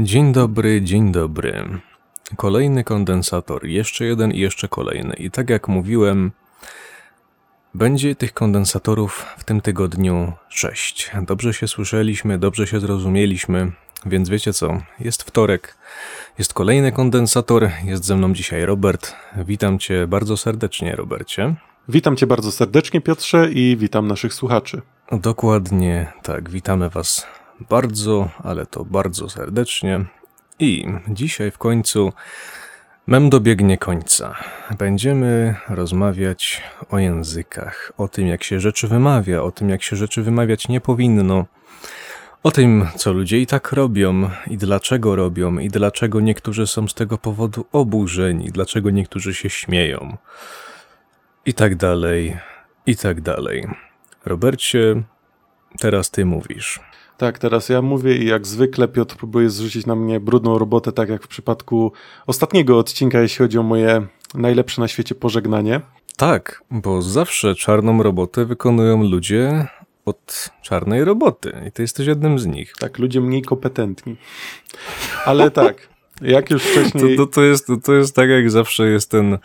Dzień dobry, dzień dobry. Kolejny kondensator, jeszcze jeden i jeszcze kolejny. I tak jak mówiłem, będzie tych kondensatorów w tym tygodniu sześć. Dobrze się słyszeliśmy, dobrze się zrozumieliśmy, więc wiecie co? Jest wtorek, jest kolejny kondensator, jest ze mną dzisiaj Robert. Witam cię bardzo serdecznie, Robercie. Witam cię bardzo serdecznie, Piotrze, i witam naszych słuchaczy. Dokładnie tak, witamy was bardzo, ale to bardzo serdecznie. I dzisiaj w końcu mem dobiegnie końca. Będziemy rozmawiać o językach, o tym, jak się rzeczy wymawia, o tym, jak się rzeczy wymawiać nie powinno, o tym, co ludzie i tak robią, i dlaczego robią, i dlaczego niektórzy są z tego powodu oburzeni, dlaczego niektórzy się śmieją, i tak dalej, i tak dalej. Robercie, teraz ty mówisz. Tak, teraz ja mówię i jak zwykle Piotr próbuje zrzucić na mnie brudną robotę, tak jak w przypadku ostatniego odcinka, jeśli chodzi o moje najlepsze na świecie pożegnanie. Tak, bo zawsze czarną robotę wykonują ludzie od czarnej roboty i ty jesteś jednym z nich. Tak, ludzie mniej kompetentni. Ale tak, jak już wcześniej... To, to, to, jest, to jest tak, jak zawsze jest ten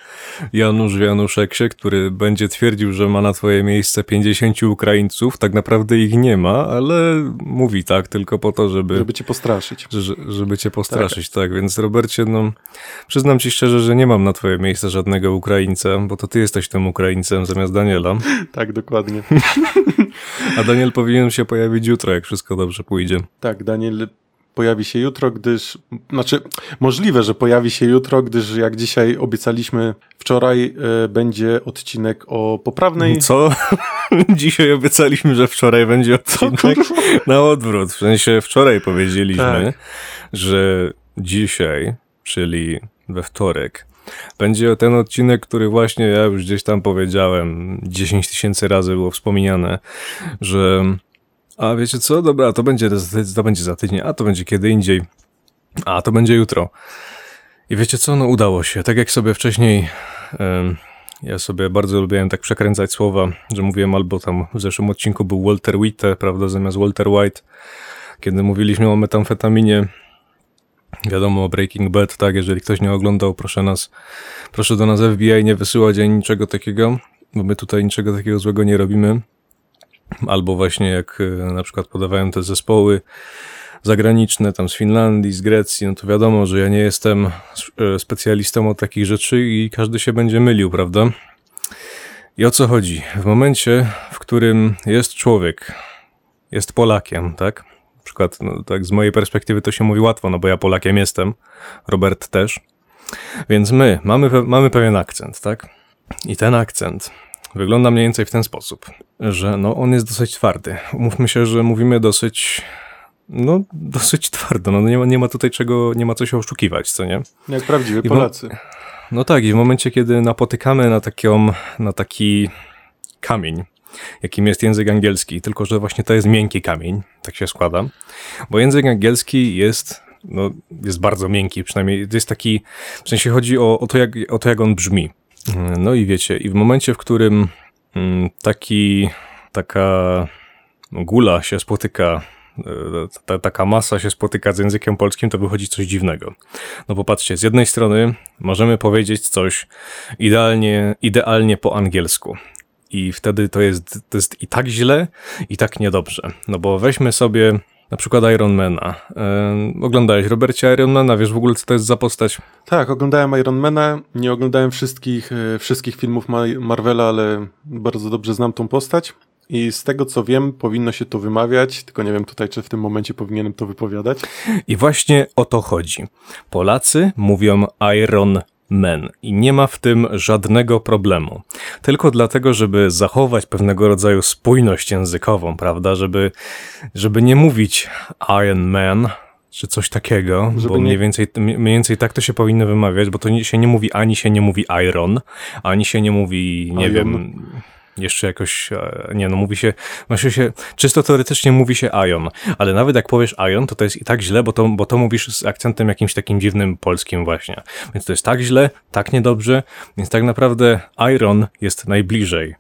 Janusz w Januszeksie, który będzie twierdził, że ma na twoje miejsce 50 Ukraińców. Tak naprawdę ich nie ma, ale mówi tak tylko po to, żeby... Żeby cię postraszyć. Że, żeby cię postraszyć, tak. tak. Więc Robercie, no przyznam ci szczerze, że nie mam na twoje miejsce żadnego Ukraińca, bo to ty jesteś tym Ukraińcem zamiast Daniela. tak, dokładnie. A Daniel powinien się pojawić jutro, jak wszystko dobrze pójdzie. Tak, Daniel pojawi się jutro, gdyż, znaczy możliwe, że pojawi się jutro, gdyż jak dzisiaj obiecaliśmy wczoraj, y, będzie odcinek o poprawnej... Co? dzisiaj obiecaliśmy, że wczoraj będzie odcinek na odwrót. W sensie wczoraj powiedzieliśmy, tak. że dzisiaj, czyli we wtorek, będzie ten odcinek, który właśnie ja już gdzieś tam powiedziałem, 10 tysięcy razy było wspomniane, że a wiecie co? Dobra, to będzie, to będzie za tydzień, a to będzie kiedy indziej, a to będzie jutro. I wiecie co? No udało się. Tak jak sobie wcześniej, ja sobie bardzo lubiłem tak przekręcać słowa, że mówiłem albo tam w zeszłym odcinku był Walter White, prawda, zamiast Walter White, kiedy mówiliśmy o metamfetaminie, Wiadomo o Breaking Bad, tak, jeżeli ktoś nie oglądał, proszę nas, proszę do nas FBI nie wysyłać ani niczego takiego, bo my tutaj niczego takiego złego nie robimy. Albo właśnie jak e, na przykład podawają te zespoły zagraniczne, tam z Finlandii, z Grecji, no to wiadomo, że ja nie jestem e, specjalistą od takich rzeczy i każdy się będzie mylił, prawda? I o co chodzi? W momencie, w którym jest człowiek, jest Polakiem, tak? Na przykład, no, tak z mojej perspektywy to się mówi łatwo, no bo ja Polakiem jestem, Robert też. Więc my mamy, mamy pewien akcent, tak? I ten akcent wygląda mniej więcej w ten sposób, że no on jest dosyć twardy. Umówmy się, że mówimy dosyć no, dosyć twardo. No, nie, ma, nie ma tutaj czego, nie ma co się oszukiwać, co nie? Jak prawdziwi Polacy. No tak, i w momencie, kiedy napotykamy na, taką, na taki kamień, jakim jest język angielski, tylko że właśnie to jest miękki kamień, tak się składa, bo język angielski jest, no, jest bardzo miękki, przynajmniej jest taki, w sensie chodzi o, o, to, jak, o to, jak on brzmi. No i wiecie, i w momencie, w którym mm, taki, taka gula się spotyka, e, ta, taka masa się spotyka z językiem polskim, to wychodzi coś dziwnego. No popatrzcie, z jednej strony możemy powiedzieć coś idealnie, idealnie po angielsku. I wtedy to jest, to jest i tak źle, i tak niedobrze. No bo weźmy sobie na przykład Ironmana. Yy, oglądałeś Robercie Ironmana, wiesz w ogóle co to jest za postać? Tak, oglądałem Ironmana, nie oglądałem wszystkich, yy, wszystkich filmów Marvela, ale bardzo dobrze znam tą postać. I z tego co wiem, powinno się to wymawiać, tylko nie wiem tutaj, czy w tym momencie powinienem to wypowiadać. I właśnie o to chodzi. Polacy mówią Iron men i nie ma w tym żadnego problemu. Tylko dlatego, żeby zachować pewnego rodzaju spójność językową, prawda? Żeby, żeby nie mówić Iron Man czy coś takiego, żeby bo nie... mniej, więcej, mniej więcej tak to się powinno wymawiać, bo to się nie mówi ani się nie mówi Iron, ani się nie mówi, nie Iron. wiem jeszcze jakoś, e, nie no, mówi się, znaczy się, czysto teoretycznie mówi się Ion, ale nawet jak powiesz Ion, to to jest i tak źle, bo to, bo to mówisz z akcentem jakimś takim dziwnym polskim właśnie. Więc to jest tak źle, tak niedobrze, więc tak naprawdę Iron jest najbliżej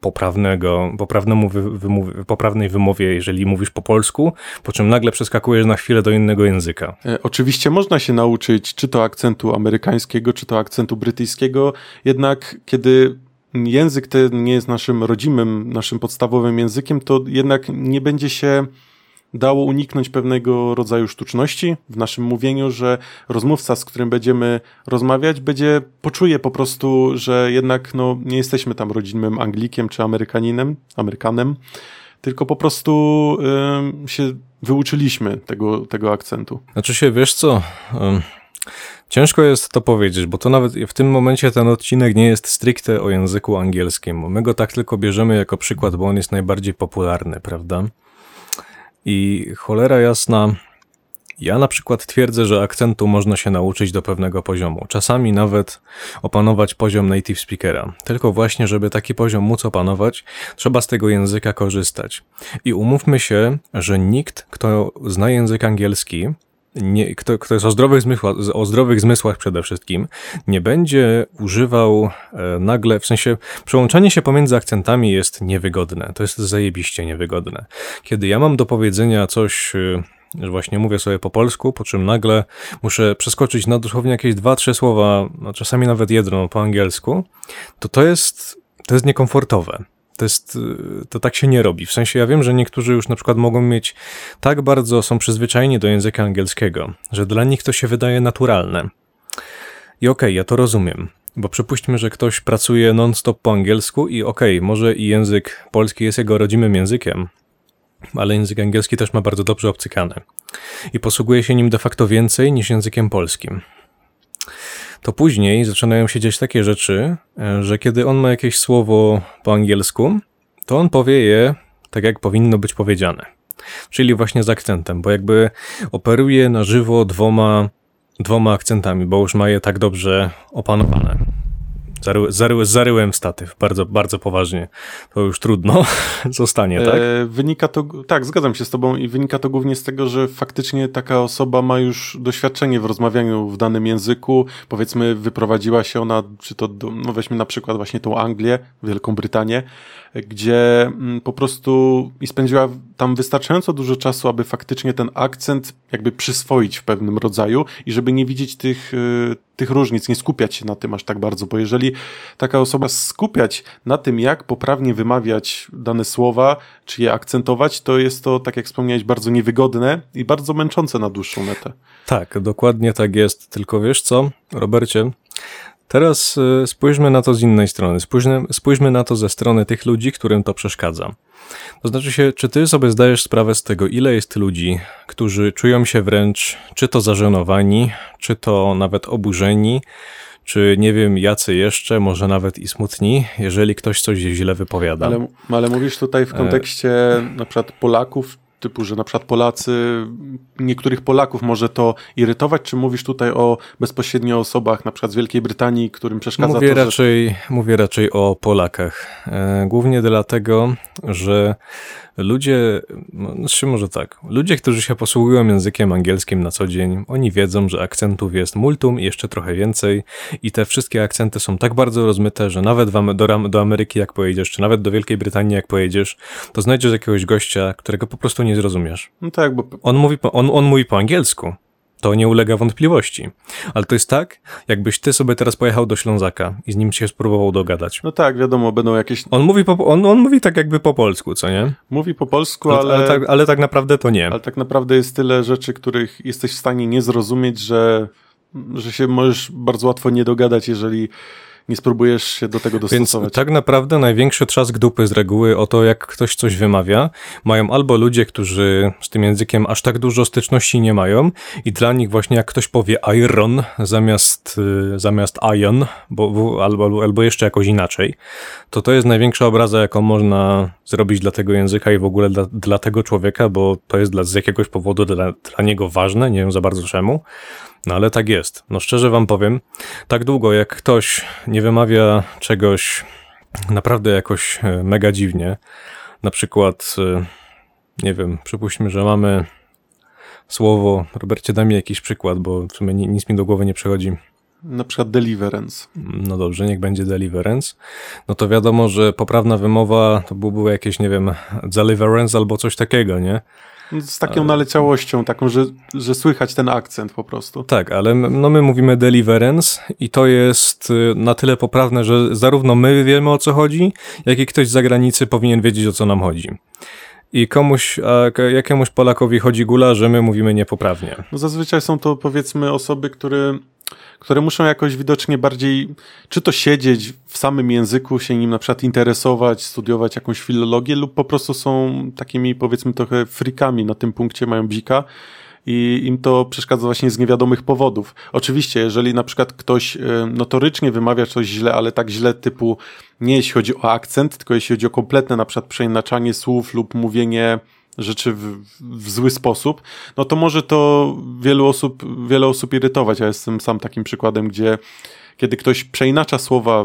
poprawnego, poprawnemu wy, wymowie, poprawnej wymowie, jeżeli mówisz po polsku, po czym nagle przeskakujesz na chwilę do innego języka. E, oczywiście można się nauczyć czy to akcentu amerykańskiego, czy to akcentu brytyjskiego, jednak kiedy język ten nie jest naszym rodzimym, naszym podstawowym językiem, to jednak nie będzie się dało uniknąć pewnego rodzaju sztuczności w naszym mówieniu, że rozmówca, z którym będziemy rozmawiać, będzie poczuje po prostu, że jednak no, nie jesteśmy tam rodzimym Anglikiem czy Amerykaninem, Amerykanem, tylko po prostu y, się wyuczyliśmy tego, tego akcentu. Znaczy się, wiesz co... Ciężko jest to powiedzieć, bo to nawet w tym momencie ten odcinek nie jest stricte o języku angielskim. My go tak tylko bierzemy jako przykład, bo on jest najbardziej popularny, prawda? I cholera jasna, ja na przykład twierdzę, że akcentu można się nauczyć do pewnego poziomu. Czasami nawet opanować poziom native speakera. Tylko właśnie, żeby taki poziom móc opanować, trzeba z tego języka korzystać. I umówmy się, że nikt, kto zna język angielski, nie, kto, kto jest o zdrowych, zmysłach, o zdrowych zmysłach przede wszystkim, nie będzie używał e, nagle, w sensie przełączanie się pomiędzy akcentami jest niewygodne. To jest zajebiście niewygodne. Kiedy ja mam do powiedzenia coś, e, że właśnie mówię sobie po polsku, po czym nagle muszę przeskoczyć na dosłownie jakieś dwa, trzy słowa, no czasami nawet jedno po angielsku, to to jest, to jest niekomfortowe. To jest, y, to tak się nie robi. W sensie ja wiem, że niektórzy już na przykład mogą mieć tak bardzo, są przyzwyczajeni do języka angielskiego, że dla nich to się wydaje naturalne. I okej, okay, ja to rozumiem. Bo przypuśćmy, że ktoś pracuje non-stop po angielsku i okej, okay, może i język polski jest jego rodzimym językiem, ale język angielski też ma bardzo dobrze obcykany. I posługuje się nim de facto więcej niż językiem polskim to później zaczynają się dziać takie rzeczy, e, że kiedy on ma jakieś słowo po angielsku, to on powie je tak, jak powinno być powiedziane. Czyli właśnie z akcentem, bo jakby operuje na żywo dwoma, dwoma akcentami, bo już ma je tak dobrze opanowane. Zary, zary, zaryłem statyw, bardzo, bardzo poważnie. To już trudno zostanie, tak? E, wynika to, tak, zgadzam się z tobą i wynika to głównie z tego, że faktycznie taka osoba ma już doświadczenie w rozmawianiu w danym języku. Powiedzmy, wyprowadziła się ona, czy to, no weźmy na przykład właśnie tą Anglię, Wielką Brytanię, gdzie mm, po prostu i spędziła tam wystarczająco dużo czasu, aby faktycznie ten akcent jakby przyswoić w pewnym rodzaju i żeby nie widzieć tych, y, tych różnic, nie skupiać się na tym aż tak bardzo, bo jeżeli taka osoba skupiać na tym, jak poprawnie wymawiać dane słowa, czy je akcentować, to jest to, tak jak wspomniałeś, bardzo niewygodne i bardzo męczące na dłuższą metę. Tak, dokładnie tak jest, tylko wiesz co, Robercie, Teraz y, spójrzmy na to z innej strony. Spójrzmy, spójrzmy na to ze strony tych ludzi, którym to przeszkadza. To znaczy się, czy ty sobie zdajesz sprawę z tego, ile jest ludzi, którzy czują się wręcz czy to zażenowani, czy to nawet oburzeni, czy nie wiem, jacy jeszcze, może nawet i smutni, jeżeli ktoś coś źle wypowiada. Ale, ale mówisz tutaj w e, kontekście e... na przykład Polaków, typu, że na przykład Polacy, niektórych Polaków może to irytować, czy mówisz tutaj o bezpośrednio osobach na przykład z Wielkiej Brytanii, którym przeszkadza mówię to, raczej, że... Mówię raczej o Polakach. E, głównie dlatego, że ludzie, znaczy może tak, ludzie, którzy się posługują językiem angielskim na co dzień, oni wiedzą, że akcentów jest multum i jeszcze trochę więcej. I te wszystkie akcenty są tak bardzo rozmyte, że nawet do, do Ameryki jak pojedziesz, czy nawet do Wielkiej Brytanii jak pojedziesz, to znajdziesz jakiegoś gościa, którego po prostu nie zrozumiesz. No tak, bo... On mówi po, on, on mówi po angielsku, to nie ulega wątpliwości. Ale to jest tak, jakbyś ty sobie teraz pojechał do Ślązaka i z nim się spróbował dogadać. No tak, wiadomo, będą jakieś... On mówi, po, on, on mówi tak jakby po polsku, co nie? Mówi po polsku, ale... Ale, tak, ale tak naprawdę to nie. Ale tak naprawdę jest tyle rzeczy, których jesteś w stanie nie zrozumieć, że, że się możesz bardzo łatwo nie dogadać, jeżeli nie spróbujesz się do tego dostosować. Więc tak naprawdę największy trzask dupy z reguły o to, jak ktoś coś wymawia, mają albo ludzie, którzy z tym językiem aż tak dużo styczności nie mają i dla nich właśnie jak ktoś powie iron zamiast, y, zamiast ion, bo, bo, albo, albo jeszcze jakoś inaczej, to to jest największa obraza, jaką można zrobić dla tego języka i w ogóle dla, dla tego człowieka, bo to jest dla, z jakiegoś powodu dla, dla niego ważne, nie wiem za bardzo czemu. No ale tak jest. No szczerze wam powiem, tak długo jak ktoś nie wymawia czegoś naprawdę jakoś e, mega dziwnie, na przykład, e, nie wiem, przypuśćmy, że mamy słowo, Robercie, daj mi jakiś przykład, bo w sumie nic mi do głowy nie przychodzi. na przykład deliverance. No dobrze, niech będzie deliverance. No to wiadomo, że poprawna wymowa to byłoby jakieś, nie wiem, deliverance albo coś takiego, nie? Z taką naleciałością, taką, że, że słychać ten akcent po prostu. Tak, ale no my mówimy deliverance i to jest y, na tyle poprawne, że zarówno my wiemy o co chodzi, jak i ktoś z zagranicy powinien wiedzieć o co nam chodzi. I komuś, jakiemuś Polakowi chodzi gula, że my mówimy niepoprawnie. No zazwyczaj są to powiedzmy osoby, które które muszą jakoś widocznie bardziej, czy to siedzieć w samym języku, się nim na przykład interesować, studiować jakąś filologię, lub po prostu są takimi powiedzmy trochę frikami na tym punkcie, mają bzika i im to przeszkadza właśnie z niewiadomych powodów. Oczywiście, jeżeli na przykład ktoś e, notorycznie wymawia coś źle, ale tak źle typu nie jeśli chodzi o akcent, tylko jeśli chodzi o kompletne na przykład przeinaczanie słów lub mówienie rzeczy w, w, zły sposób, no to może to wielu osób, wiele osób irytować. Ja jestem sam takim przykładem, gdzie kiedy ktoś przeinacza słowa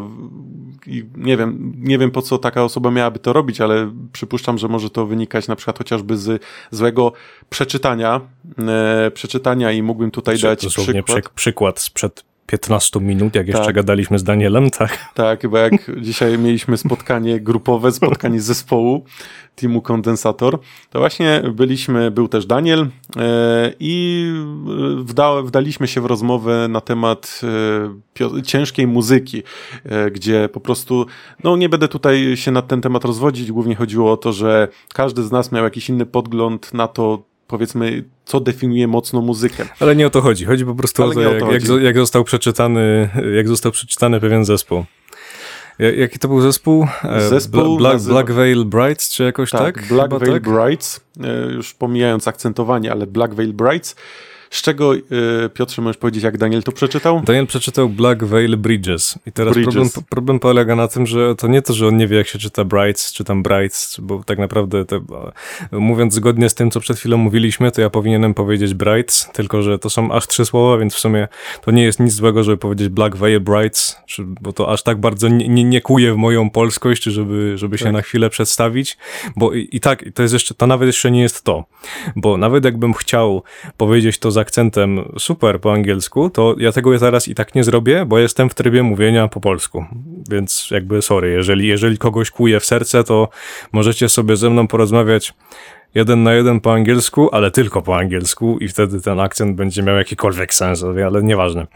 i nie wiem, nie wiem po co taka osoba miałaby to robić, ale przypuszczam, że może to wynikać na przykład chociażby z złego przeczytania, e, przeczytania i mógłbym tutaj dać przykład. Przy, przykład sprzed 15 minut, jak jeszcze tak. gadaliśmy z Danielem, tak? Tak, bo jak dzisiaj mieliśmy spotkanie grupowe, spotkanie zespołu teamu Kondensator, to właśnie byliśmy, był też Daniel e, i wda, wdaliśmy się w rozmowę na temat e, ciężkiej muzyki, e, gdzie po prostu, no nie będę tutaj się na ten temat rozwodzić, głównie chodziło o to, że każdy z nas miał jakiś inny podgląd na to, powiedzmy, co definiuje mocno muzykę. Ale nie o to chodzi. Chodzi po prostu Ale o to, jak, to jak, jak, został przeczytany, jak został przeczytany pewien zespół. Jaki to był zespół? E, zespół Black, nazywa... Black Veil Brides, czy jakoś tak? tak? Black Veil tak? Brides, e, już pomijając akcentowanie, ale Black Veil Brides. Z czego, yy, Piotrze, możesz powiedzieć, jak Daniel to przeczytał? Daniel przeczytał Black Veil Bridges. I teraz Bridges. Problem, problem polega na tym, że to nie to, że on nie wie, jak się czyta Brights, czy tam Brights, bo tak naprawdę, te, mówiąc zgodnie z tym, co przed chwilą mówiliśmy, to ja powinienem powiedzieć Brights, tylko że to są aż trzy słowa, więc w sumie to nie jest nic złego, żeby powiedzieć Black Veil Brights, czy, bo to aż tak bardzo nie, nie, nie kuje w moją polskość, żeby, żeby się tak. na chwilę przedstawić, bo i, i tak, to jest jeszcze, to nawet jeszcze nie jest to, bo nawet jakbym chciał powiedzieć to za akcentem super po angielsku, to ja tego teraz i tak nie zrobię, bo jestem w trybie mówienia po polsku. Więc jakby sorry, jeżeli, jeżeli kogoś kuje w serce, to możecie sobie ze mną porozmawiać jeden na jeden po angielsku, ale tylko po angielsku i wtedy ten akcent będzie miał jakikolwiek sens, ale nieważne.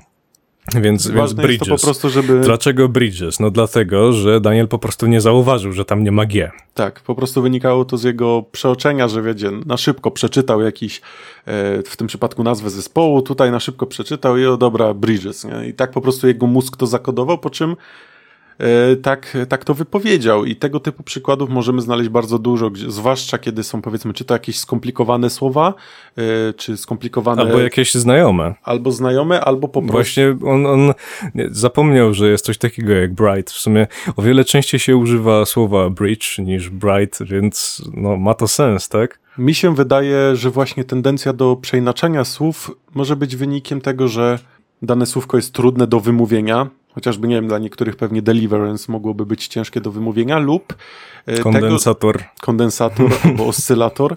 Więc, więc Bridges. po prostu, żeby... Dlaczego Bridges? No dlatego, że Daniel po prostu nie zauważył, że tam nie ma G. Tak, po prostu wynikało to z jego przeoczenia, że wiecie, na szybko przeczytał jakiś, e, w tym przypadku nazwę zespołu, tutaj na szybko przeczytał i o dobra, Bridges. Nie? I tak po prostu jego mózg to zakodował, po czym tak, tak to wypowiedział. I tego typu przykładów możemy znaleźć bardzo dużo, gdzie, zwłaszcza kiedy są powiedzmy, czy to jakieś skomplikowane słowa, e, czy skomplikowane. Albo jakieś znajome. Albo znajome, albo po prostu. Właśnie on, on zapomniał, że jest coś takiego jak bright. W sumie o wiele częściej się używa słowa bridge niż bright, więc no, ma to sens, tak? Mi się wydaje, że właśnie tendencja do przeinaczania słów może być wynikiem tego, że dane słówko jest trudne do wymówienia, chociażby, nie wiem, dla niektórych pewnie deliverance mogłoby być ciężkie do wymówienia, lub kondensator, tego, kondensator. albo oscylator,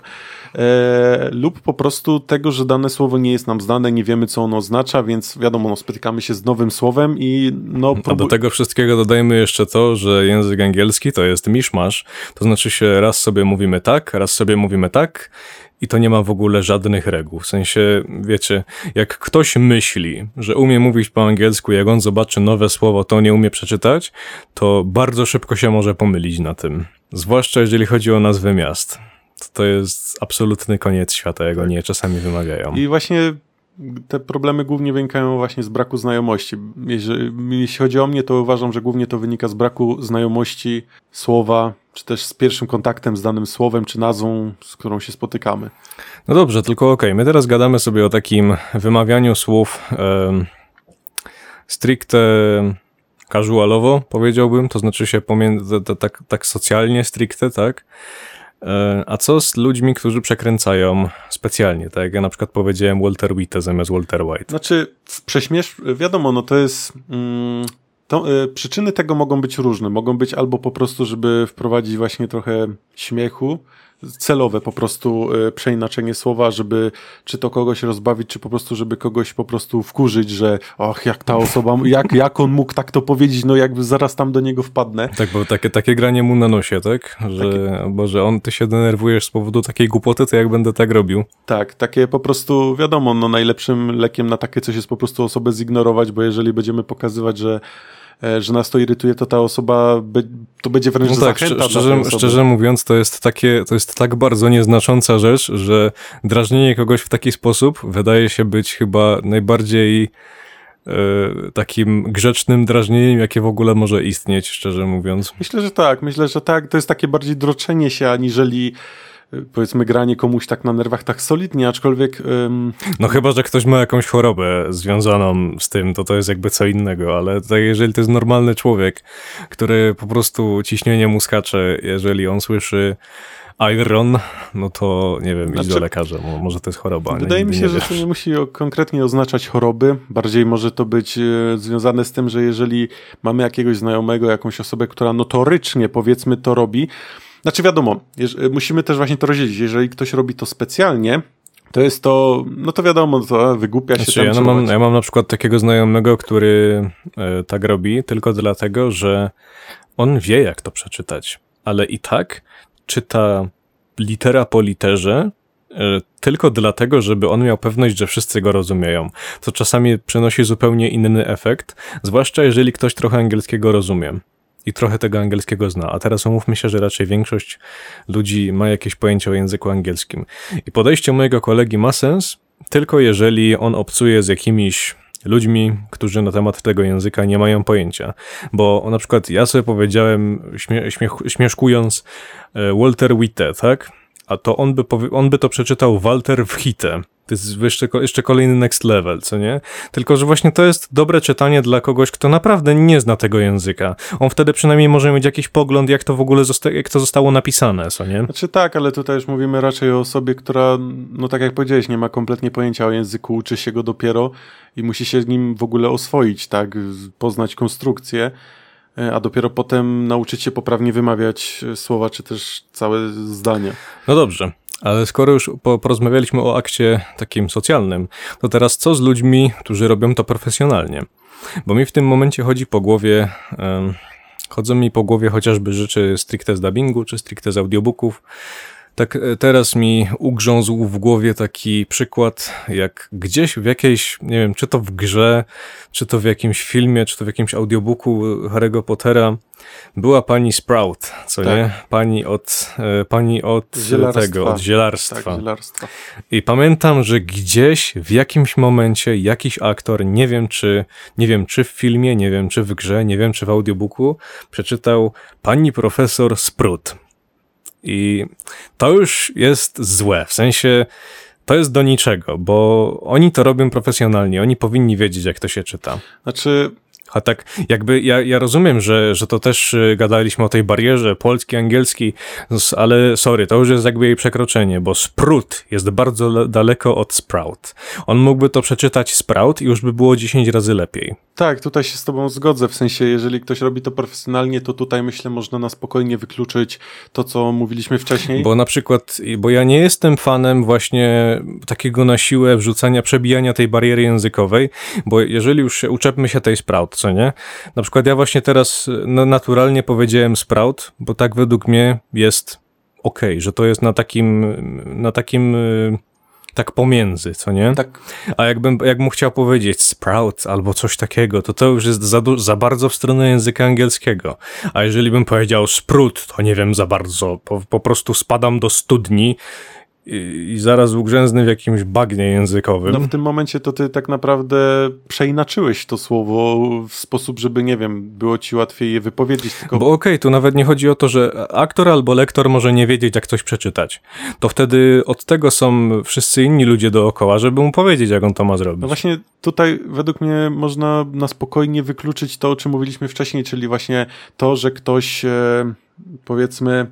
e, lub po prostu tego, że dane słowo nie jest nam znane, nie wiemy, co ono oznacza, więc wiadomo, no, spotykamy się z nowym słowem i no... A do tego wszystkiego dodajmy jeszcze to, że język angielski to jest miszmasz, to znaczy się raz sobie mówimy tak, raz sobie mówimy tak i to nie ma w ogóle żadnych reguł. W sensie, wiecie, jak ktoś myśli, że umie mówić po angielsku, jak on zobaczy nowe słowo, to nie umie przeczytać, to bardzo szybko się może pomylić na tym. Zwłaszcza jeżeli chodzi o nazwy miast. To, jest absolutny koniec świata, jak oni je czasami wymagają. I właśnie te problemy głównie wynikają właśnie z braku znajomości. Jeśli, jeśli chodzi o mnie, to uważam, że głównie to wynika z braku znajomości słowa, czy też z pierwszym kontaktem z danym słowem, czy nazwą, z którą się spotykamy. No dobrze, tylko okej, okay, my teraz gadamy sobie o takim wymawianiu słów e, stricte casualowo, powiedziałbym, to znaczy się pomiędzy, tak, tak socjalnie stricte, tak? E, a co z ludźmi, którzy przekręcają specjalnie, tak jak ja na przykład powiedziałem Walter White zamiast Walter White? Znaczy, w prześmiesz... wiadomo, no to jest... Mm, to, y, przyczyny tego mogą być różne. Mogą być albo po prostu, żeby wprowadzić właśnie trochę śmiechu, celowe po prostu y, przeinaczenie słowa, żeby czy to kogoś rozbawić, czy po prostu, żeby kogoś po prostu wkurzyć, że och, jak ta osoba, jak, jak on mógł tak to powiedzieć, no jakby zaraz tam do niego wpadnę. Tak, bo takie, takie granie mu na nosie, tak? Że, takie... bo że on, ty się denerwujesz z powodu takiej głupoty, to jak będę tak robił. Tak, takie po prostu, wiadomo, no najlepszym lekiem na takie coś jest po prostu osobę zignorować, bo jeżeli będziemy pokazywać, że że nas to irytuje, to ta osoba, to będzie wręcz no tak, szczerze, szczerze mówiąc, to jest takie, to jest tak bardzo nieznacząca rzecz, że drażnienie kogoś w taki sposób wydaje się być chyba najbardziej e, takim grzecznym drażnieniem, jakie w ogóle może istnieć, szczerze mówiąc. Myślę, że tak, myślę, że tak. To jest takie bardziej droczenie się, aniżeli powiedzmy granie komuś tak na nerwach tak solidnie, aczkolwiek... Ym... No chyba, że ktoś ma jakąś chorobę związaną z tym, to to jest jakby co innego, ale jeżeli to jest normalny człowiek, który po prostu ciśnienie mu skacze, jeżeli on słyszy Iron, no to nie wiem, znaczy, idź do lekarza, może to jest choroba. Wydaje mi się, że to nie musi konkretnie oznaczać choroby, bardziej może to być e, związane z tym, że jeżeli mamy jakiegoś znajomego, jakąś osobę, która notorycznie powiedzmy to robi, znaczy wiadomo, musimy też właśnie to rozdzielić. Jeżeli ktoś robi to specjalnie, to jest to, no to wiadomo, to wygłupia się znaczy, tam. Ja, no mam, ja mam na przykład takiego znajomego, który e, tak robi tylko dlatego, że on wie, jak to przeczytać, ale i tak czyta litera po literze, e, tylko dlatego, żeby on miał pewność, że wszyscy go rozumieją, co czasami przynosi zupełnie inny efekt, zwłaszcza jeżeli ktoś trochę angielskiego rozumie i trochę tego angielskiego zna. A teraz umówmy się, że raczej większość ludzi ma jakieś pojęcie o języku angielskim. I podejście mojego kolegi ma sens, tylko jeżeli on obcuje z jakimiś ludźmi, którzy na temat tego języka nie mają pojęcia. Bo na przykład ja sobie powiedziałem, śmie śmieszkując, e, Walter Witte, tak? A to on by, on by to przeczytał Walter w Hite. To jest jeszcze, jeszcze kolejny next level, co nie? Tylko, że właśnie to jest dobre czytanie dla kogoś, kto naprawdę nie zna tego języka. On wtedy przynajmniej może mieć jakiś pogląd, jak to w ogóle zosta- jak to zostało napisane, co nie? Znaczy tak, ale tutaj już mówimy raczej o osobie, która, no tak jak powiedziałeś, nie ma kompletnie pojęcia o języku, uczy się go dopiero i musi się z nim w ogóle oswoić, tak? Poznać konstrukcję e, a dopiero potem nauczyć się poprawnie wymawiać e, słowa, czy też całe zdania. No dobrze, ale skoro już porozmawialiśmy o akcie takim socjalnym, to teraz co z ludźmi, którzy robią to profesjonalnie? Bo mi w tym momencie chodzi po głowie, chodzą mi po głowie chociażby rzeczy stricte z dubbingu, czy stricte z audiobooków, tak e, teraz mi ugrzązł w głowie taki przykład, jak gdzieś w jakiejś, nie wiem, czy to w grze, czy to w jakimś filmie, czy to w jakimś audiobooku Harry'ego Pottera była pani Sprout, co tak. nie? Pani od, e, pani od tego, od zielarstwa. Tak, zielarstwa. I pamiętam, że gdzieś w jakimś momencie jakiś aktor, nie wiem czy, nie wiem czy w filmie, nie wiem czy w grze, nie wiem czy w audiobooku, przeczytał pani profesor Sprut. I to już jest złe, w sensie to jest do niczego, bo oni to robią profesjonalnie, oni powinni wiedzieć, jak to się czyta. Znaczy, a tak, jakby ja, ja rozumiem, że, że to też y, gadaliśmy o tej barierze polski, angielski, ale sorry, to już jest jakby jej przekroczenie, bo sprut jest bardzo daleko od sprout. On mógłby to przeczytać sprout i już by było 10 razy lepiej. Tak, tutaj się z tobą zgodzę, w sensie jeżeli ktoś robi to profesjonalnie, to tutaj myślę można na spokojnie wykluczyć to, co mówiliśmy wcześniej. Bo na przykład, bo ja nie jestem fanem właśnie takiego na siłę wrzucania, przebijania tej bariery językowej, bo jeżeli już się uczepmy się tej sprout, co nie? Na przykład ja właśnie teraz no, naturalnie powiedziałem Sprout, bo tak według mnie jest ok, że to jest na takim, na takim y, tak pomiędzy, co nie? Tak. A jakbym, jakbym chciał powiedzieć sprout albo coś takiego, to to już jest za, za bardzo w stronę języka angielskiego. A jeżeli bym powiedział sprut, to nie wiem za bardzo, po, po prostu spadam do studni i, i zaraz ugrzęznę w jakimś bagnie językowym. No w tym momencie to ty tak naprawdę przeinaczyłeś to słowo w sposób, żeby, nie wiem, było ci łatwiej je wypowiedzieć. Tylko... Bo okej, okay, tu nawet nie chodzi o to, że aktor albo lektor może nie wiedzieć, jak coś przeczytać. To wtedy od tego są wszyscy inni ludzie dookoła, żeby mu powiedzieć, jak on to ma zrobić. No właśnie tutaj według mnie można na spokojnie wykluczyć to, o czym mówiliśmy wcześniej, czyli właśnie to, że ktoś e, powiedzmy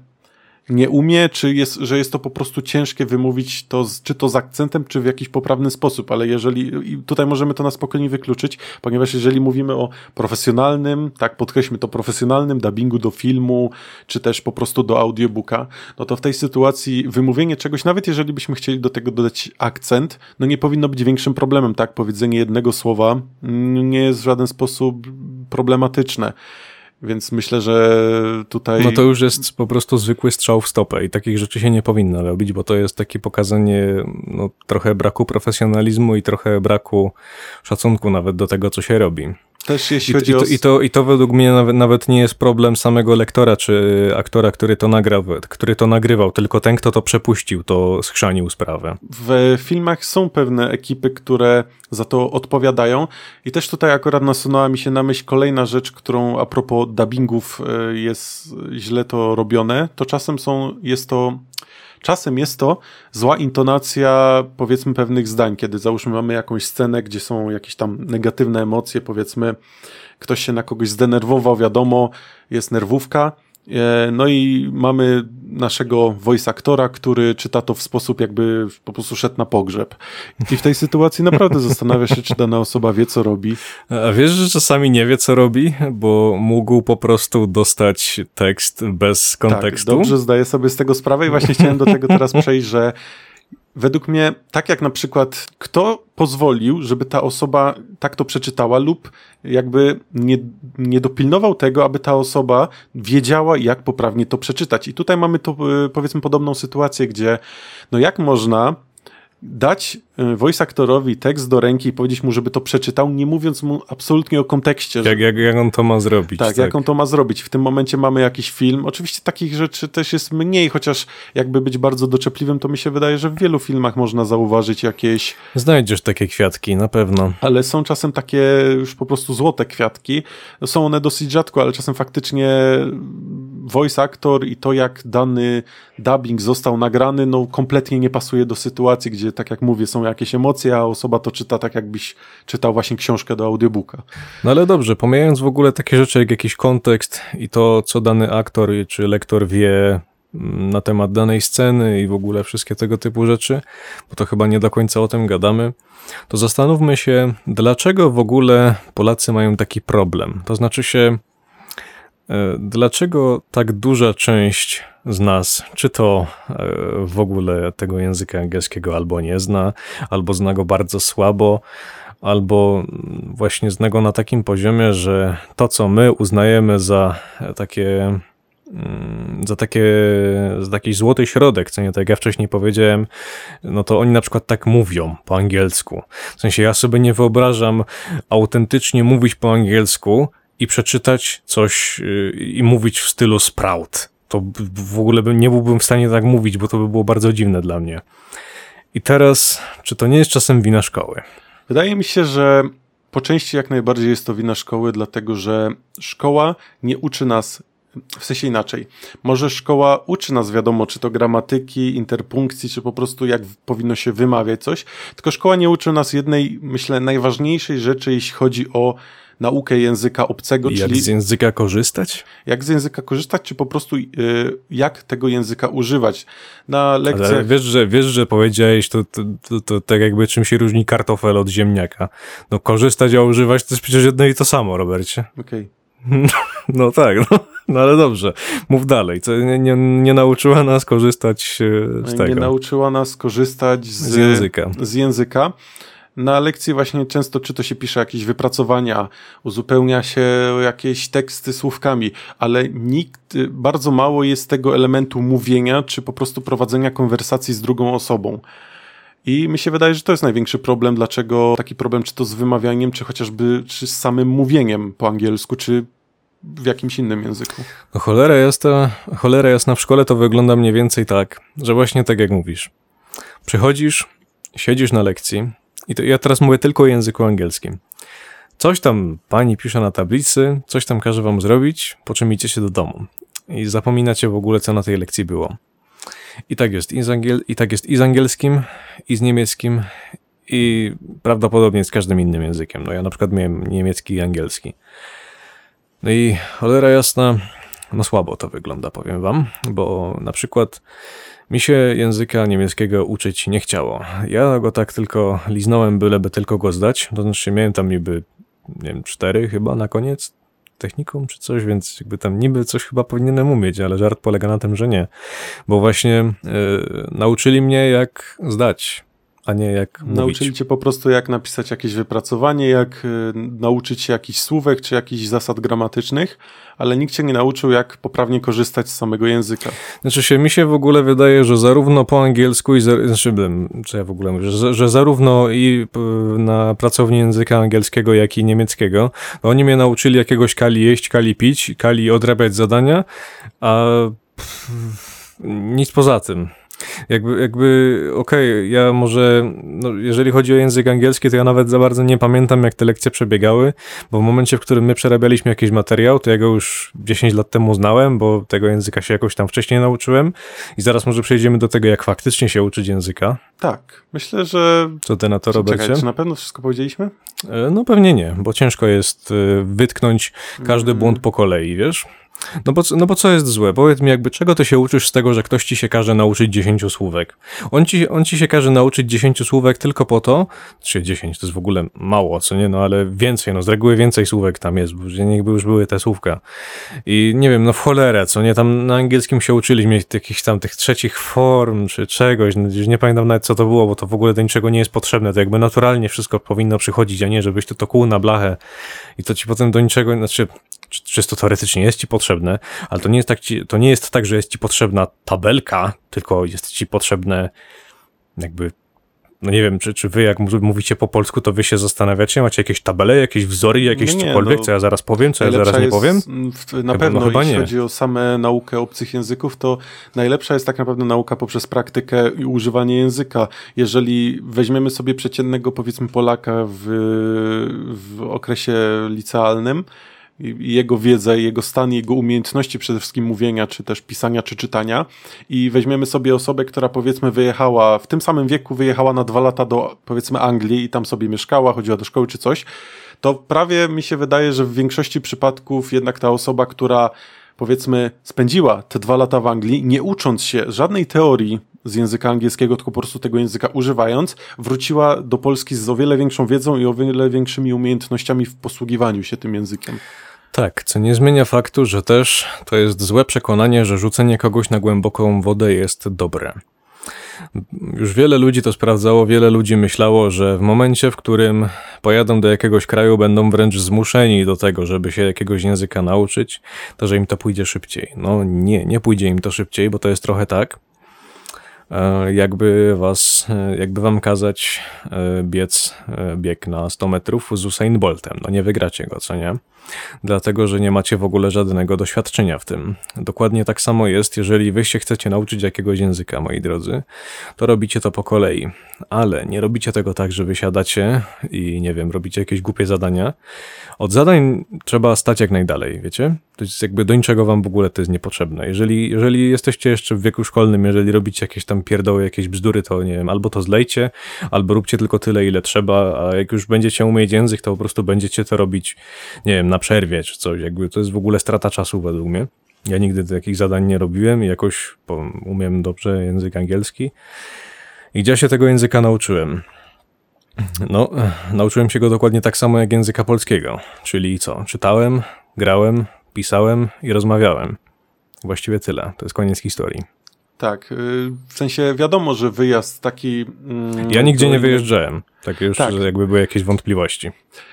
nie umie, czy jest, że jest to po prostu ciężkie wymówić to, z, czy to z akcentem, czy w jakiś poprawny sposób, ale jeżeli, i tutaj możemy to na spokojnie wykluczyć, ponieważ jeżeli mówimy o profesjonalnym, tak, podkreślmy to profesjonalnym dubbingu do filmu, czy też po prostu do audiobooka, no to w tej sytuacji wymówienie czegoś, nawet jeżeli byśmy chcieli do tego dodać akcent, no nie powinno być większym problemem, tak, powiedzenie jednego słowa nie jest w żaden sposób problematyczne. Więc myślę, że tutaj. No to już jest po prostu zwykły strzał w stopę i takich rzeczy się nie powinno robić, bo to jest takie pokazanie no, trochę braku profesjonalizmu i trochę braku szacunku nawet do tego, co się robi. Też jeśli I, chodzi i, to, o... i, to, I to według mnie nawet, nawet nie jest problem samego lektora czy aktora, który to, nagrał, który to nagrywał, tylko ten, kto to przepuścił, to schrzanił sprawę. W filmach są pewne ekipy, które za to odpowiadają i też tutaj akurat nasunęła mi się na myśl kolejna rzecz, którą a propos dubbingów e, jest źle to robione, to czasem są, jest to Czasem jest to zła intonacja, powiedzmy, pewnych zdań, kiedy załóżmy mamy jakąś scenę, gdzie są jakieś tam negatywne emocje, powiedzmy, ktoś się na kogoś zdenerwował, wiadomo, jest nerwówka, no i mamy naszego voice aktora, który czyta to w sposób jakby po prostu szedł na pogrzeb. I w tej sytuacji naprawdę zastanawia się, czy dana osoba wie, co robi. A wiesz, że czasami nie wie, co robi, bo mógł po prostu dostać tekst bez kontekstu? Tak, dobrze zdaję sobie z tego sprawę i właśnie chciałem do tego teraz przejść, że według mnie, tak jak na przykład, kto pozwolił, żeby ta osoba tak to przeczytała, lub jakby nie, nie dopilnował tego, aby ta osoba wiedziała, jak poprawnie to przeczytać. I tutaj mamy to, e, powiedzmy, podobną sytuację, gdzie, no jak można dać voice aktorowi tekst do ręki i powiedzieć mu, żeby to przeczytał, nie mówiąc mu absolutnie o kontekście. Jak, jak, jak on to ma zrobić. Tak, tak, jak on to ma zrobić. W tym momencie mamy jakiś film. Oczywiście takich rzeczy też jest mniej, chociaż jakby być bardzo doczepliwym, to mi się wydaje, że w wielu filmach można zauważyć jakieś... Znajdziesz takie kwiatki, na pewno. Ale są czasem takie już po prostu złote kwiatki. Są one dosyć rzadko, ale czasem faktycznie voice actor i to, jak dany dubbing został nagrany, no kompletnie nie pasuje do sytuacji, gdzie, tak jak mówię, są jakieś emocje, a osoba to czyta tak, jakbyś czytał właśnie książkę do audiobooka. No ale dobrze, pomijając w ogóle takie rzeczy jak jakiś kontekst i to, co dany aktor czy lektor wie mm, na temat danej sceny i w ogóle wszystkie tego typu rzeczy, bo to chyba nie do końca o tym gadamy, to zastanówmy się, dlaczego w ogóle Polacy mają taki problem. To znaczy się, dlaczego tak duża część z nas, czy to e, w ogóle tego języka angielskiego albo nie zna, albo zna go bardzo słabo, albo właśnie zna go na takim poziomie, że to, co my uznajemy za takie mm, za, takie, za taki złoty środek, co nie tak jak ja wcześniej powiedziałem, no to oni na przykład tak mówią po angielsku. W sensie ja sobie nie wyobrażam autentycznie mówić po angielsku, i przeczytać coś y, i mówić w stylu sprout. To w ogóle nie byłbym w stanie tak mówić, bo to by było bardzo dziwne dla mnie. I teraz, czy to nie jest czasem wina szkoły? Wydaje mi się, że po części jak najbardziej jest to wina szkoły, dlatego że szkoła nie uczy nas w sensie inaczej. Może szkoła uczy nas, wiadomo, czy to gramatyki, interpunkcji, czy po prostu jak powinno się wymawiać coś, tylko szkoła nie uczy nas jednej, myślę, najważniejszej rzeczy, jeśli chodzi o naukę języka obcego. Jak czyli z języka korzystać? Jak z języka korzystać, czy po prostu y, jak tego języka używać. Na lekcjach... Ale wiesz, że, wiesz, że powiedziałeś, to, to, to, to tak jakby czym się różni kartofel od ziemniaka. No korzystać, a używać to jest przecież jedno i to samo, Robercie. Okej. Okay. No tak, no, no, ale dobrze. Mów dalej. Co, nie, nie, nie nauczyła nas korzystać e, z tego. Nie nauczyła nas korzystać z, z języka. Z języka. Na lekcji właśnie często czy to się pisze jakieś wypracowania, uzupełnia się jakieś teksty słówkami, ale nikt, bardzo mało jest tego elementu mówienia, czy po prostu prowadzenia konwersacji z drugą osobą. I mi się wydaje, że to jest największy problem, dlaczego taki problem, czy to z wymawianiem, czy chociażby czy z samym mówieniem po angielsku, czy w jakimś innym języku. No cholera jasna, cholera jasna w szkole to wygląda mniej więcej tak, że właśnie tak jak mówisz. Przychodzisz, siedzisz na lekcji, i to ja teraz mówię tylko o języku angielskim. Coś tam pani pisze na tablicy, coś tam każe wam zrobić, po czym idziecie do domu. I zapominacie w ogóle, co na tej lekcji było. I tak jest i z, angiel- i, tak jest i z angielskim, i z niemieckim, i prawdopodobnie z każdym innym językiem. No ja na przykład miałem niemiecki i angielski. No i cholera jasna, no słabo to wygląda, powiem wam, bo na przykład mi się języka niemieckiego uczyć nie chciało. Ja go tak tylko liznąłem, byleby tylko go zdać. To znaczy miałem tam niby, nie wiem, cztery chyba na koniec technikum czy coś, więc jakby tam niby coś chyba powinienem umieć, ale żart polega na tym, że nie. Bo właśnie yy, nauczyli mnie jak zdać a nie jak Nauczyli mówić. cię po prostu jak napisać jakieś wypracowanie, jak y, nauczyć się jakichś słówek czy jakichś zasad gramatycznych, ale nikt cię nie nauczył jak poprawnie korzystać z samego języka. Znaczy się, mi się w ogóle wydaje, że zarówno po angielsku i, za, znaczy, co ja w ogóle mówię, że, że zarówno i na pracowni języka angielskiego, jak i niemieckiego, oni mnie nauczyli jakiegoś kali jeść, kali pić, kali odrabiać zadania, a pff, nic poza tym. Jakby, jakby okej, okay, ja może, no, jeżeli chodzi o język angielski, to ja nawet za bardzo nie pamiętam, jak te lekcje przebiegały, bo w momencie, w którym my przerabialiśmy jakiś materiał, to ja go już 10 lat temu znałem, bo tego języka się jakoś tam wcześniej nauczyłem i zaraz może przejdziemy do tego, jak faktycznie się uczyć języka. Tak, myślę, że... Co ty na to, Robercie? Czekaj, czy na pewno wszystko powiedzieliśmy? E, no pewnie nie, bo ciężko jest e, wytknąć każdy mm. błąd po kolei, wiesz? No bo, no bo co jest złe? Powiedz mi jakby, czego ty się uczysz z tego, że ktoś ci się każe nauczyć 10 słówek? On ci, on ci się każe nauczyć 10 słówek tylko po to, czy 10 to jest w ogóle mało, co nie? No ale więcej, no z reguły więcej słówek tam jest, bo niechby już były te słówka. I nie wiem, no w cholerę, co nie? Tam na angielskim się uczyliśmy jakichś tam tych trzecich form, czy czegoś, no nie pamiętam nawet co to było, bo to w ogóle do niczego nie jest potrzebne, to jakby naturalnie wszystko powinno przychodzić, a nie żebyś to kół na blachę i to ci potem do niczego, znaczy czysto teoretycznie jest ci potrzebne, ale to nie jest tak, to nie jest tak, że jest ci potrzebna tabelka, tylko jest ci potrzebne jakby no nie wiem, czy, czy wy jak mówicie po polsku, to wy się zastanawiacie, macie jakieś tabele, jakieś wzory, jakieś nie, cokolwiek, no, co ja zaraz powiem, co ja zaraz nie powiem? W, na chyba, pewno, no, jeśli nie. chodzi o same naukę obcych języków, to najlepsza jest tak naprawdę nauka poprzez praktykę i używanie języka. Jeżeli weźmiemy sobie przeciętnego, powiedzmy, Polaka w, w okresie licealnym, jego wiedzę, jego stan, jego umiejętności przede wszystkim mówienia, czy też pisania, czy czytania. I weźmiemy sobie osobę, która powiedzmy wyjechała, w tym samym wieku wyjechała na dwa lata do powiedzmy Anglii i tam sobie mieszkała, chodziła do szkoły czy coś, to prawie mi się wydaje, że w większości przypadków jednak ta osoba, która powiedzmy spędziła te dwa lata w Anglii, nie ucząc się żadnej teorii z języka angielskiego, tylko po prostu tego języka używając, wróciła do Polski z o wiele większą wiedzą i o wiele większymi umiejętnościami w posługiwaniu się tym językiem. Tak, co nie zmienia faktu, że też to jest złe przekonanie, że rzucenie kogoś na głęboką wodę jest dobre. Już wiele ludzi to sprawdzało, wiele ludzi myślało, że w momencie, w którym pojadą do jakiegoś kraju, będą wręcz zmuszeni do tego, żeby się jakiegoś języka nauczyć, to że im to pójdzie szybciej. No nie, nie pójdzie im to szybciej, bo to jest trochę tak, jakby was, e, jakby wam kazać e, biec bieg na 100 metrów z Usain Boltem. No nie wygracie go, co nie? Dlatego że nie macie w ogóle żadnego doświadczenia w tym. Dokładnie tak samo jest, jeżeli wy się chcecie nauczyć jakiegoś języka, moi drodzy, to robicie to po kolei, ale nie robicie tego tak, że wysiadacie i nie wiem, robicie jakieś głupie zadania. Od zadań trzeba stać jak najdalej, wiecie? To jest jakby do niczego wam w ogóle to jest niepotrzebne. Jeżeli, jeżeli jesteście jeszcze w wieku szkolnym, jeżeli robicie jakieś tam pierdoły, jakieś bzdury, to nie wiem, albo to zlejcie, albo róbcie tylko tyle, ile trzeba, a jak już będziecie umieć język, to po prostu będziecie to robić, nie wiem, na przerwie czy coś. Jakby to jest w ogóle strata czasu według mnie. Ja nigdy takich zadań nie robiłem i jakoś umiem dobrze język angielski. I gdzie się tego języka nauczyłem? No, nauczyłem się go dokładnie tak samo jak języka polskiego. Czyli co? Czytałem, grałem, pisałem i rozmawiałem. Właściwie tyle. To jest koniec historii. Tak, y, w sensie wiadomo, że wyjazd taki. Mm, ja nigdzie nie wyjeżdżałem. Tak już, tak. że jakby były jakieś wątpliwości.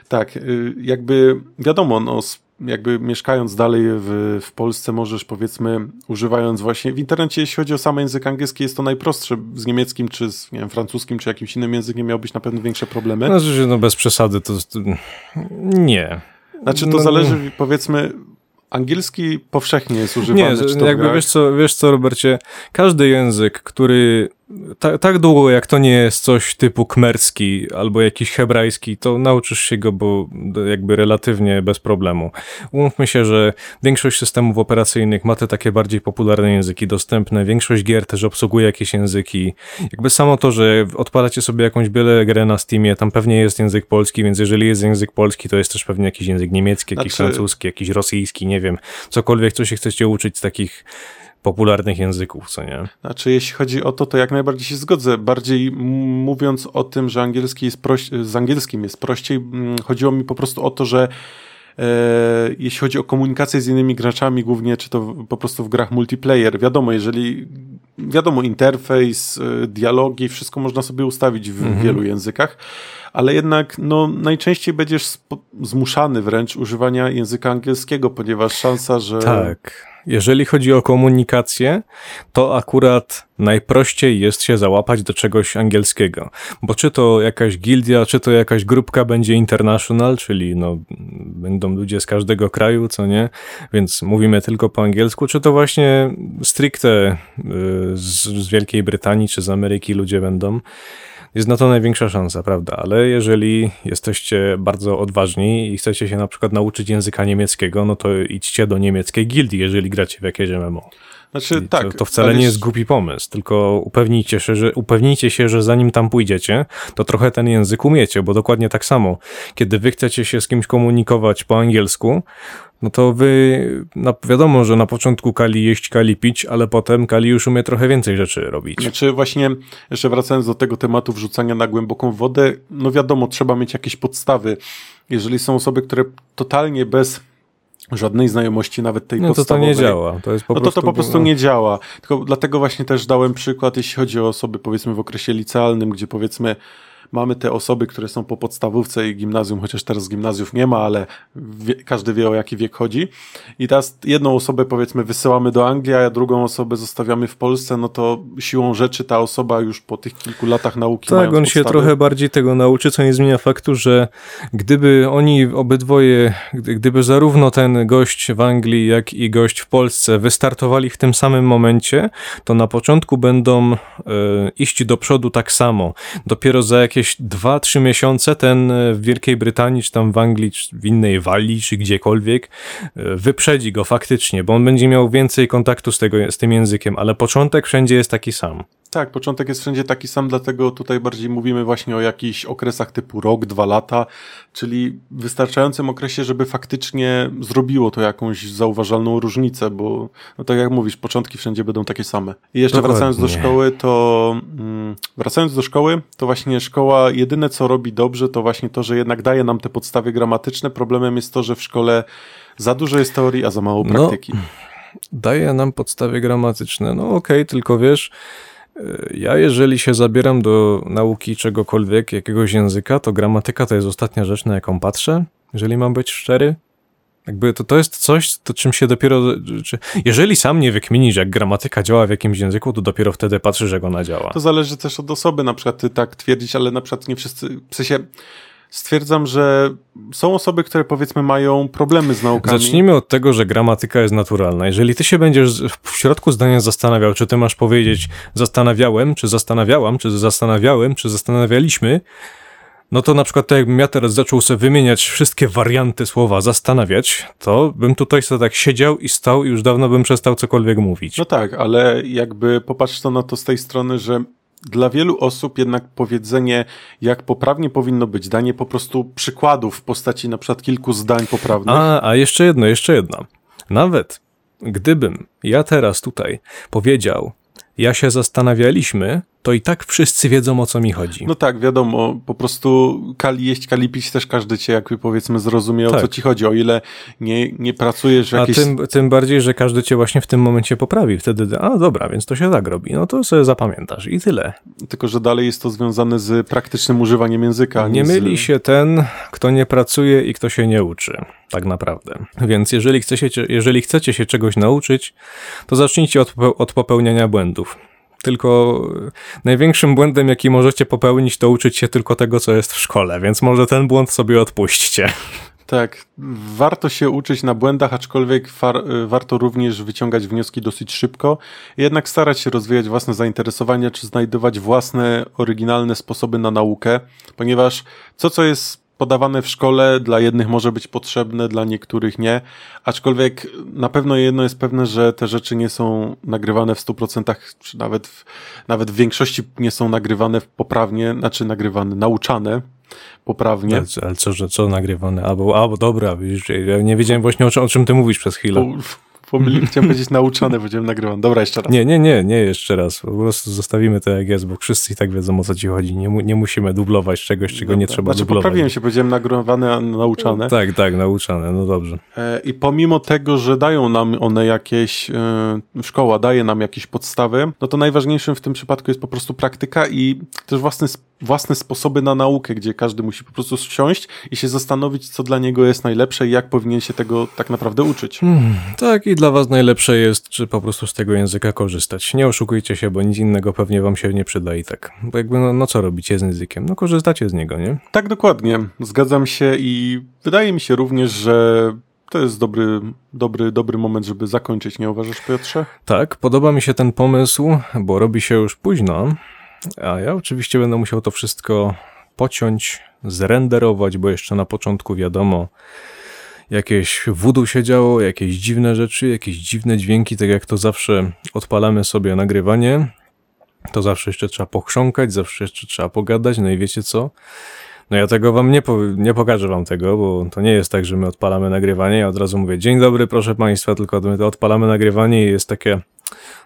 Tak, y, jakby wiadomo, no, jakby mieszkając dalej w, w Polsce możesz powiedzmy używając właśnie w internecie, jeśli chodzi o sam język angielski, jest to najprostsze z niemieckim, czy z nie wiem, francuskim, czy jakimś innym językiem miałbyś na pewno większe problemy. No, że no bez przesady to, to nie. Znaczy to no, zależy powiedzmy Angielski powszechnie jest używany. Nie, jakby wiesz co, wiesz co, Robercie, każdy język, który ta, tak długo jak to nie jest coś typu kmerski albo jakiś hebrajski, to nauczysz się go, bo jakby relatywnie bez problemu. Umówmy się, że większość systemów operacyjnych ma te takie bardziej popularne języki dostępne, większość gier też obsługuje jakieś języki. Jakby samo to, że odpalacie sobie jakąś byle grę na Steamie, tam pewnie jest język polski, więc jeżeli jest język polski, to jest też pewnie jakiś język niemiecki, jakiś znaczy... francuski, jakiś rosyjski, nie wiem, cokolwiek, co się chcecie uczyć z takich popularnych języków, co nie? Znaczy, jeśli chodzi o to, to jak najbardziej się zgodzę. Bardziej mówiąc o tym, że angielski jest proś- z angielskim jest prościej, chodziło mi po prostu o to, że e, jeśli chodzi o komunikację z innymi graczami, głównie czy to po prostu w grach multiplayer, wiadomo, jeżeli wiadomo, interfejs, e, dialogi, wszystko można sobie ustawić w mhm. wielu językach, ale jednak no, najczęściej będziesz zmuszany wręcz używania języka angielskiego, ponieważ szansa, że. Tak jeżeli chodzi o komunikację, to akurat najprościej jest się załapać do czegoś angielskiego. Bo czy to jakaś gildia, czy to jakaś grupka będzie international, czyli no, będą ludzie z każdego kraju, co nie? Więc mówimy tylko po angielsku, czy to właśnie stricte y, z, z Wielkiej Brytanii, czy z Ameryki ludzie będą jest na to największa szansa, prawda? Ale jeżeli jesteście bardzo odważni i chcecie się na przykład nauczyć języka niemieckiego, no to idźcie do niemieckiej gildii, jeżeli gracie w jakieś MMO. Znaczy, I tak. To, to wcale nie jest głupi pomysł, tylko upewnijcie się, że, upewnijcie się, że zanim tam pójdziecie, to trochę ten język umiecie, bo dokładnie tak samo, kiedy wy chcecie się z kimś komunikować po angielsku, no to wy, no wiadomo, że na początku Kali jeść, Kali pić, ale potem Kali już umie trochę więcej rzeczy robić. Znaczy właśnie, jeszcze wracając do tego tematu wrzucania na głęboką wodę, no wiadomo, trzeba mieć jakieś podstawy. Jeżeli są osoby, które totalnie bez żadnej znajomości nawet tej no, podstawowej. No to to nie działa. To jest po no prostu... to to po prostu nie działa. Tylko dlatego właśnie też dałem przykład, jeśli chodzi o osoby powiedzmy w okresie licealnym, gdzie powiedzmy mamy te osoby, które są po podstawówce i gimnazjum, chociaż teraz gimnazjów nie ma, ale wie, każdy wie o jaki wiek chodzi. I teraz jedną osobę powiedzmy wysyłamy do Anglii, a drugą osobę zostawiamy w Polsce, no to siłą rzeczy ta osoba już po tych kilku latach nauki Tak, on podstawy... się trochę bardziej tego nauczy, co nie zmienia faktu, że gdyby oni obydwoje, gdyby zarówno ten gość w Anglii, jak i gość w Polsce wystartowali w tym samym momencie, to na początku będą y, iść do przodu tak samo. Dopiero za jakieś jakieś 2-3 miesiące ten e, w Wielkiej Brytanii, czy tam w Anglii, czy w innej Walii, czy gdziekolwiek, e, wyprzedzi go faktycznie, bo on będzie miał więcej kontaktu z, tego, z tym językiem, ale początek wszędzie jest taki sam. Tak, początek jest wszędzie taki sam, dlatego tutaj bardziej mówimy właśnie o jakichś okresach typu rok, dwa lata, czyli wystarczającym okresie, żeby faktycznie zrobiło to jakąś zauważalną różnicę, bo no tak jak mówisz, początki wszędzie będą takie same. I jeszcze Dokładnie. wracając do szkoły, to mm, wracając do szkoły, to właśnie szkoła jedyne co robi dobrze, to właśnie to, że jednak daje nam te podstawy gramatyczne. Problemem jest to, że w szkole za dużo jest teorii, a za mało no, praktyki. No, daje nam podstawy gramatyczne, no okej, okay, tylko wiesz, ja, jeżeli się zabieram do nauki czegokolwiek, jakiegoś języka, to gramatyka to jest ostatnia rzecz, na jaką patrzę, jeżeli mam być szczery. Jakby to, to jest coś, to czym się dopiero. Czy, jeżeli sam nie wykminisz, jak gramatyka działa w jakimś języku, to dopiero wtedy patrzysz, jak ona działa. To zależy też od osoby, na przykład ty tak twierdzić, ale na przykład nie wszyscy. W sensie stwierdzam, że są osoby, które powiedzmy mają problemy z naukami. Zacznijmy od tego, że gramatyka jest naturalna. Jeżeli ty się będziesz w środku zdania zastanawiał, czy ty masz powiedzieć zastanawiałem, czy zastanawiałam, czy zastanawiałem, czy zastanawialiśmy, no to na przykład tak jakbym ja teraz zaczął sobie wymieniać wszystkie warianty słowa zastanawiać, to bym tutaj sobie tak siedział i stał i już dawno bym przestał cokolwiek mówić. No tak, ale jakby popatrz to na to z tej strony, że dla wielu osób jednak powiedzenie, jak poprawnie powinno być, danie po prostu przykładów w postaci na przykład kilku zdań poprawnych. A, a jeszcze jedno, jeszcze jedno. Nawet gdybym ja teraz tutaj powiedział, ja się zastanawialiśmy, to i tak wszyscy wiedzą o co mi chodzi. No tak, wiadomo, po prostu kali jeść, kali pić też każdy cię jakby powiedzmy zrozumie tak. o co ci chodzi, o ile nie, nie pracujesz w jakiejś... A tym, tym bardziej, że każdy cię właśnie w tym momencie poprawi, wtedy, a dobra, więc to się tak robi, no to sobie zapamiętasz i tyle. Tylko, że dalej jest to związane z praktycznym używaniem języka. Nie, nie myli z... się ten, kto nie pracuje i kto się nie uczy, tak naprawdę. Więc jeżeli chcecie, jeżeli chcecie się czegoś nauczyć, to zacznijcie od, od popełniania błędów. Tylko największym błędem, jaki możecie popełnić, to uczyć się tylko tego, co jest w szkole, więc może ten błąd sobie odpuśćcie. Tak, warto się uczyć na błędach, aczkolwiek y, warto również wyciągać wnioski dosyć szybko, jednak starać się rozwijać własne zainteresowania, czy znajdować własne, oryginalne sposoby na naukę, ponieważ co co jest podawane w szkole dla jednych może być potrzebne, dla niektórych nie, aczkolwiek na pewno jedno jest pewne, że te rzeczy nie są nagrywane w 100%, czy nawet w, nawet w większości nie są nagrywane poprawnie, znaczy nagrywane, nauczane poprawnie. Ale, ale co, że co nagrywane? Albo, albo dobra, widzisz, ja nie wiedziałem właśnie o, czym- o czym ty mówisz przez chwilę. Po, pomyliłem, chciałem powiedzieć nauczane, powiedziałem nagrywam. Dobra, jeszcze raz. Nie, nie, nie, nie jeszcze raz. Po prostu zostawimy to jak jest, bo wszyscy i tak wiedzą o co ci chodzi. Nie, mu, nie musimy dublować czegoś, czego nie Dobra. trzeba Znaczy dublować. poprawiłem się, powiedziałem nagrywane, a nauczane. Tak, tak, nauczane, no dobrze. E, I pomimo tego, że dają nam one jakieś, e, szkoła daje nam jakieś podstawy, no to najważniejszym w tym przypadku jest po prostu praktyka i też własne, sp- własne sposoby na naukę, gdzie każdy musi po prostu siąść i się zastanowić, co dla niego jest najlepsze i jak powinien się tego tak naprawdę uczyć. Hmm, tak, i dla was najlepsze jest, czy po prostu z tego języka korzystać. Nie oszukujcie się, bo nic innego pewnie wam się nie przyda i tak. Bo jakby, no, no co robicie z językiem? No korzystacie z niego, nie? Tak, dokładnie. Zgadzam się i wydaje mi się również, że to jest dobry, dobry, dobry moment, żeby zakończyć, nie uważasz, Piotrze? Tak, podoba mi się ten pomysł, bo robi się już późno, a ja oczywiście będę musiał to wszystko pociąć, zrenderować, bo jeszcze na początku wiadomo, jakieś voodoo się działo, jakieś dziwne rzeczy, jakieś dziwne dźwięki, tak jak to zawsze odpalamy sobie nagrywanie, to zawsze jeszcze trzeba pochrząkać, zawsze jeszcze trzeba pogadać, no i wiecie co? No ja tego wam nie, po, nie pokażę wam tego, bo to nie jest tak, że my odpalamy nagrywanie, ja od razu mówię, dzień dobry proszę państwa, tylko my to odpalamy nagrywanie i jest takie,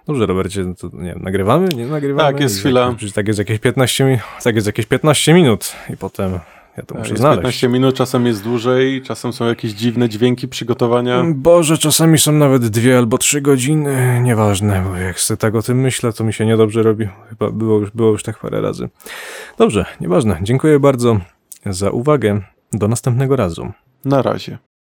dobrze Robercie, no to nie wiem, nagrywamy, nie nagrywamy? Tak, jest I chwila. Tak, tak jest jakieś 15 minut, tak jest jakieś 15 minut i potem ja to muszę Tak, Jest znaleźć. 15 minut, czasem jest dłużej, czasem są jakieś dziwne dźwięki, przygotowania. Boże, czasami są nawet dwie albo trzy godziny, nieważne, bo jak sobie tak o tym myślę, to mi się niedobrze robi. Chyba było już, było już tak parę razy. Dobrze, nieważne. Dziękuję bardzo za uwagę. Do następnego razu. Na razie.